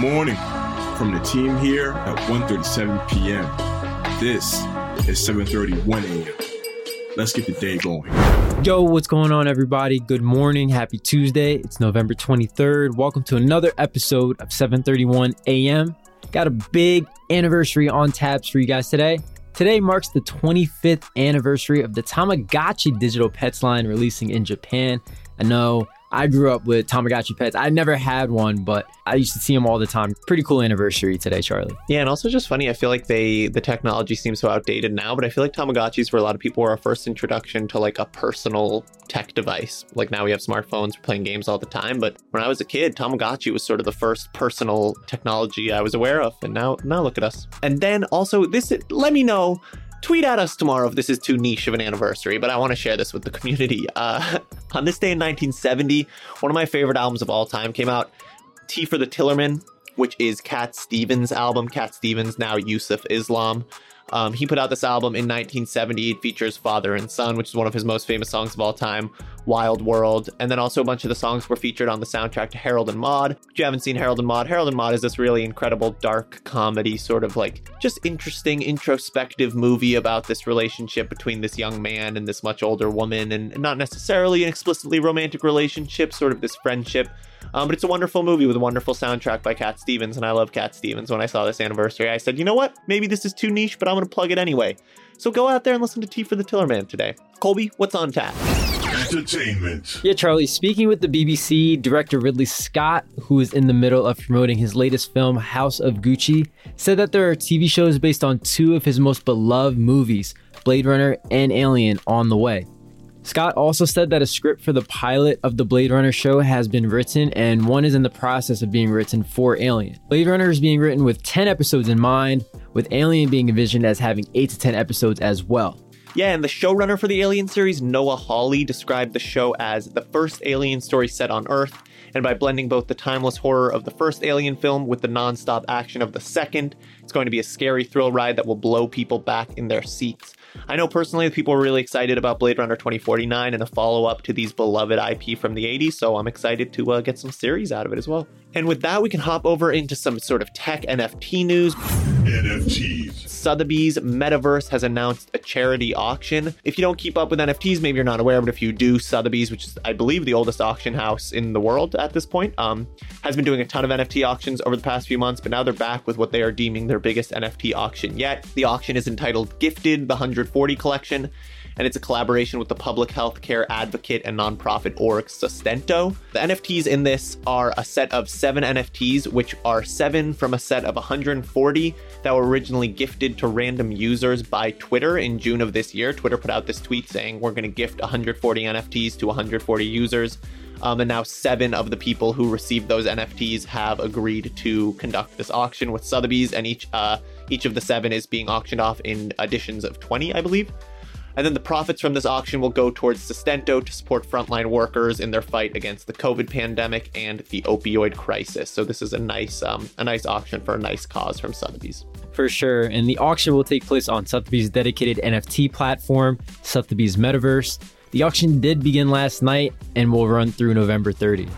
morning from the team here at 1.37 p.m. This is 7.31 a.m. Let's get the day going. Yo, what's going on, everybody? Good morning. Happy Tuesday. It's November 23rd. Welcome to another episode of 731 a.m. Got a big anniversary on taps for you guys today. Today marks the 25th anniversary of the Tamagotchi digital pets line releasing in Japan. I know I grew up with Tamagotchi pets. I never had one, but I used to see them all the time. Pretty cool anniversary today, Charlie. Yeah, and also just funny. I feel like they the technology seems so outdated now, but I feel like Tamagotchis for a lot of people were our first introduction to like a personal tech device. Like now we have smartphones, we're playing games all the time. But when I was a kid, Tamagotchi was sort of the first personal technology I was aware of, and now now look at us. And then also this, let me know tweet at us tomorrow if this is too niche of an anniversary, but I want to share this with the community. Uh, on this day in 1970, one of my favorite albums of all time came out Tea for the Tillerman, which is Cat Stevens' album. Cat Stevens, now Yusuf Islam. Um, he put out this album in 1970. It features Father and Son, which is one of his most famous songs of all time, Wild World. And then also a bunch of the songs were featured on the soundtrack to Harold and Maude. If you haven't seen Harold and Maude, Harold and Maude is this really incredible dark comedy, sort of like just interesting introspective movie about this relationship between this young man and this much older woman, and not necessarily an explicitly romantic relationship, sort of this friendship. Um, but it's a wonderful movie with a wonderful soundtrack by Cat Stevens, and I love Cat Stevens. When I saw this anniversary, I said, you know what? Maybe this is too niche, but I'm going to plug it anyway. So go out there and listen to Tea for the Tillerman today. Colby, what's on tap? Entertainment. Yeah, Charlie, speaking with the BBC, director Ridley Scott, who is in the middle of promoting his latest film, House of Gucci, said that there are TV shows based on two of his most beloved movies, Blade Runner and Alien, on the way. Scott also said that a script for the pilot of the Blade Runner show has been written, and one is in the process of being written for Alien. Blade Runner is being written with 10 episodes in mind, with Alien being envisioned as having 8 to 10 episodes as well. Yeah, and the showrunner for the Alien series, Noah Hawley, described the show as the first Alien story set on Earth, and by blending both the timeless horror of the first Alien film with the non stop action of the second, it's going to be a scary thrill ride that will blow people back in their seats. I know personally that people are really excited about Blade Runner 2049 and a follow up to these beloved IP from the 80s, so I'm excited to uh, get some series out of it as well. And with that, we can hop over into some sort of tech NFT news. NFTs. Sotheby's Metaverse has announced a charity auction. If you don't keep up with NFTs, maybe you're not aware, but if you do, Sotheby's, which is, I believe, the oldest auction house in the world at this point, um, has been doing a ton of NFT auctions over the past few months, but now they're back with what they are deeming their biggest NFT auction yet. The auction is entitled Gifted, the 140 collection and it's a collaboration with the public health care advocate and nonprofit org Sustento. The NFTs in this are a set of seven NFTs, which are seven from a set of 140 that were originally gifted to random users by Twitter in June of this year. Twitter put out this tweet saying, We're going to gift 140 NFTs to 140 users. Um, and now seven of the people who received those NFTs have agreed to conduct this auction with Sotheby's, and each uh, each of the seven is being auctioned off in editions of 20, I believe. And then the profits from this auction will go towards Sustento to support frontline workers in their fight against the COVID pandemic and the opioid crisis. So this is a nice, um, a nice auction for a nice cause from Sotheby's. For sure, and the auction will take place on Sotheby's dedicated NFT platform, Sotheby's Metaverse. The auction did begin last night and will run through November 30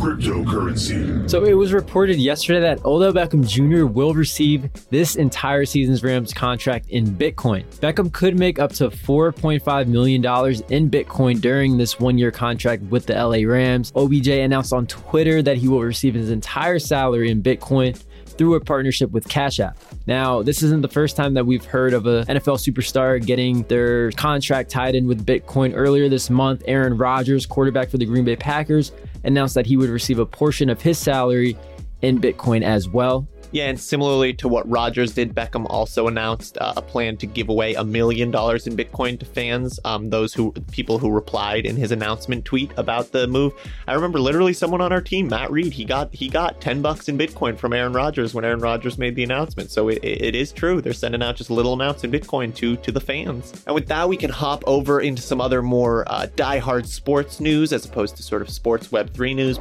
cryptocurrency. So it was reported yesterday that Odell Beckham Jr. will receive this entire season's Rams contract in Bitcoin. Beckham could make up to $4.5 million in Bitcoin during this one year contract with the LA Rams. OBJ announced on Twitter that he will receive his entire salary in Bitcoin through a partnership with Cash App. Now, this isn't the first time that we've heard of a NFL superstar getting their contract tied in with Bitcoin. Earlier this month, Aaron Rodgers, quarterback for the Green Bay Packers, announced that he would receive a portion of his salary in Bitcoin as well. Yeah, and similarly to what Rodgers did, Beckham also announced uh, a plan to give away a million dollars in Bitcoin to fans. Um, those who people who replied in his announcement tweet about the move. I remember literally someone on our team, Matt Reed, he got he got ten bucks in Bitcoin from Aaron Rodgers when Aaron Rodgers made the announcement. So it, it is true. They're sending out just little amounts in Bitcoin to to the fans. And with that, we can hop over into some other more uh, diehard sports news as opposed to sort of sports Web three news.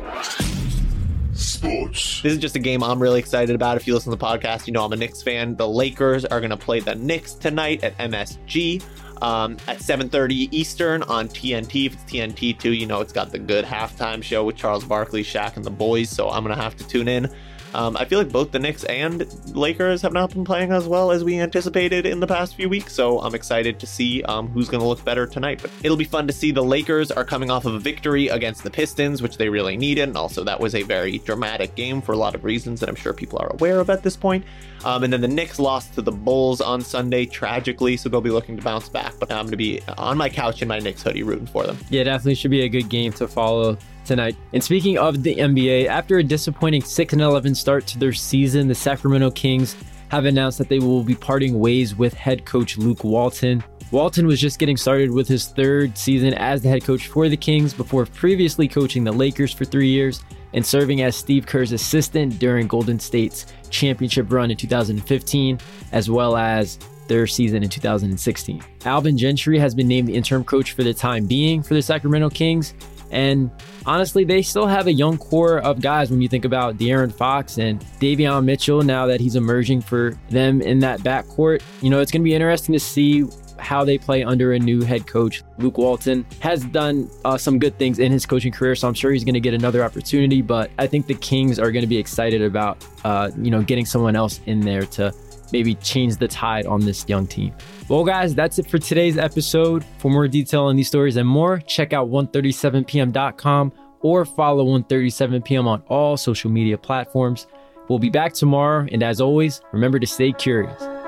Sports. This is just a game I'm really excited about. If you listen to the podcast, you know I'm a Knicks fan. The Lakers are going to play the Knicks tonight at MSG um, at 7.30 Eastern on TNT. If it's TNT too, you know it's got the good halftime show with Charles Barkley, Shaq, and the boys, so I'm going to have to tune in. Um, I feel like both the Knicks and Lakers have not been playing as well as we anticipated in the past few weeks, so I'm excited to see um, who's going to look better tonight. But it'll be fun to see the Lakers are coming off of a victory against the Pistons, which they really needed, and also that was a very dramatic game for a lot of reasons that I'm sure people are aware of at this point. Um, and then the Knicks lost to the Bulls on Sunday tragically, so they'll be looking to bounce back. But I'm going to be on my couch in my Knicks hoodie rooting for them. Yeah, definitely should be a good game to follow tonight. And speaking of the NBA, after a disappointing 6 11 start to their season, the Sacramento Kings have announced that they will be parting ways with head coach Luke Walton. Walton was just getting started with his third season as the head coach for the Kings before previously coaching the Lakers for three years and serving as Steve Kerr's assistant during Golden State's championship run in 2015, as well as their season in 2016. Alvin Gentry has been named the interim coach for the time being for the Sacramento Kings. And honestly, they still have a young core of guys when you think about De'Aaron Fox and Davion Mitchell now that he's emerging for them in that backcourt. You know, it's going to be interesting to see how they play under a new head coach. Luke Walton has done uh, some good things in his coaching career, so I'm sure he's going to get another opportunity. But I think the Kings are going to be excited about, uh, you know, getting someone else in there to maybe change the tide on this young team. Well, guys, that's it for today's episode. For more detail on these stories and more, check out 137pm.com or follow 137pm on all social media platforms. We'll be back tomorrow, and as always, remember to stay curious.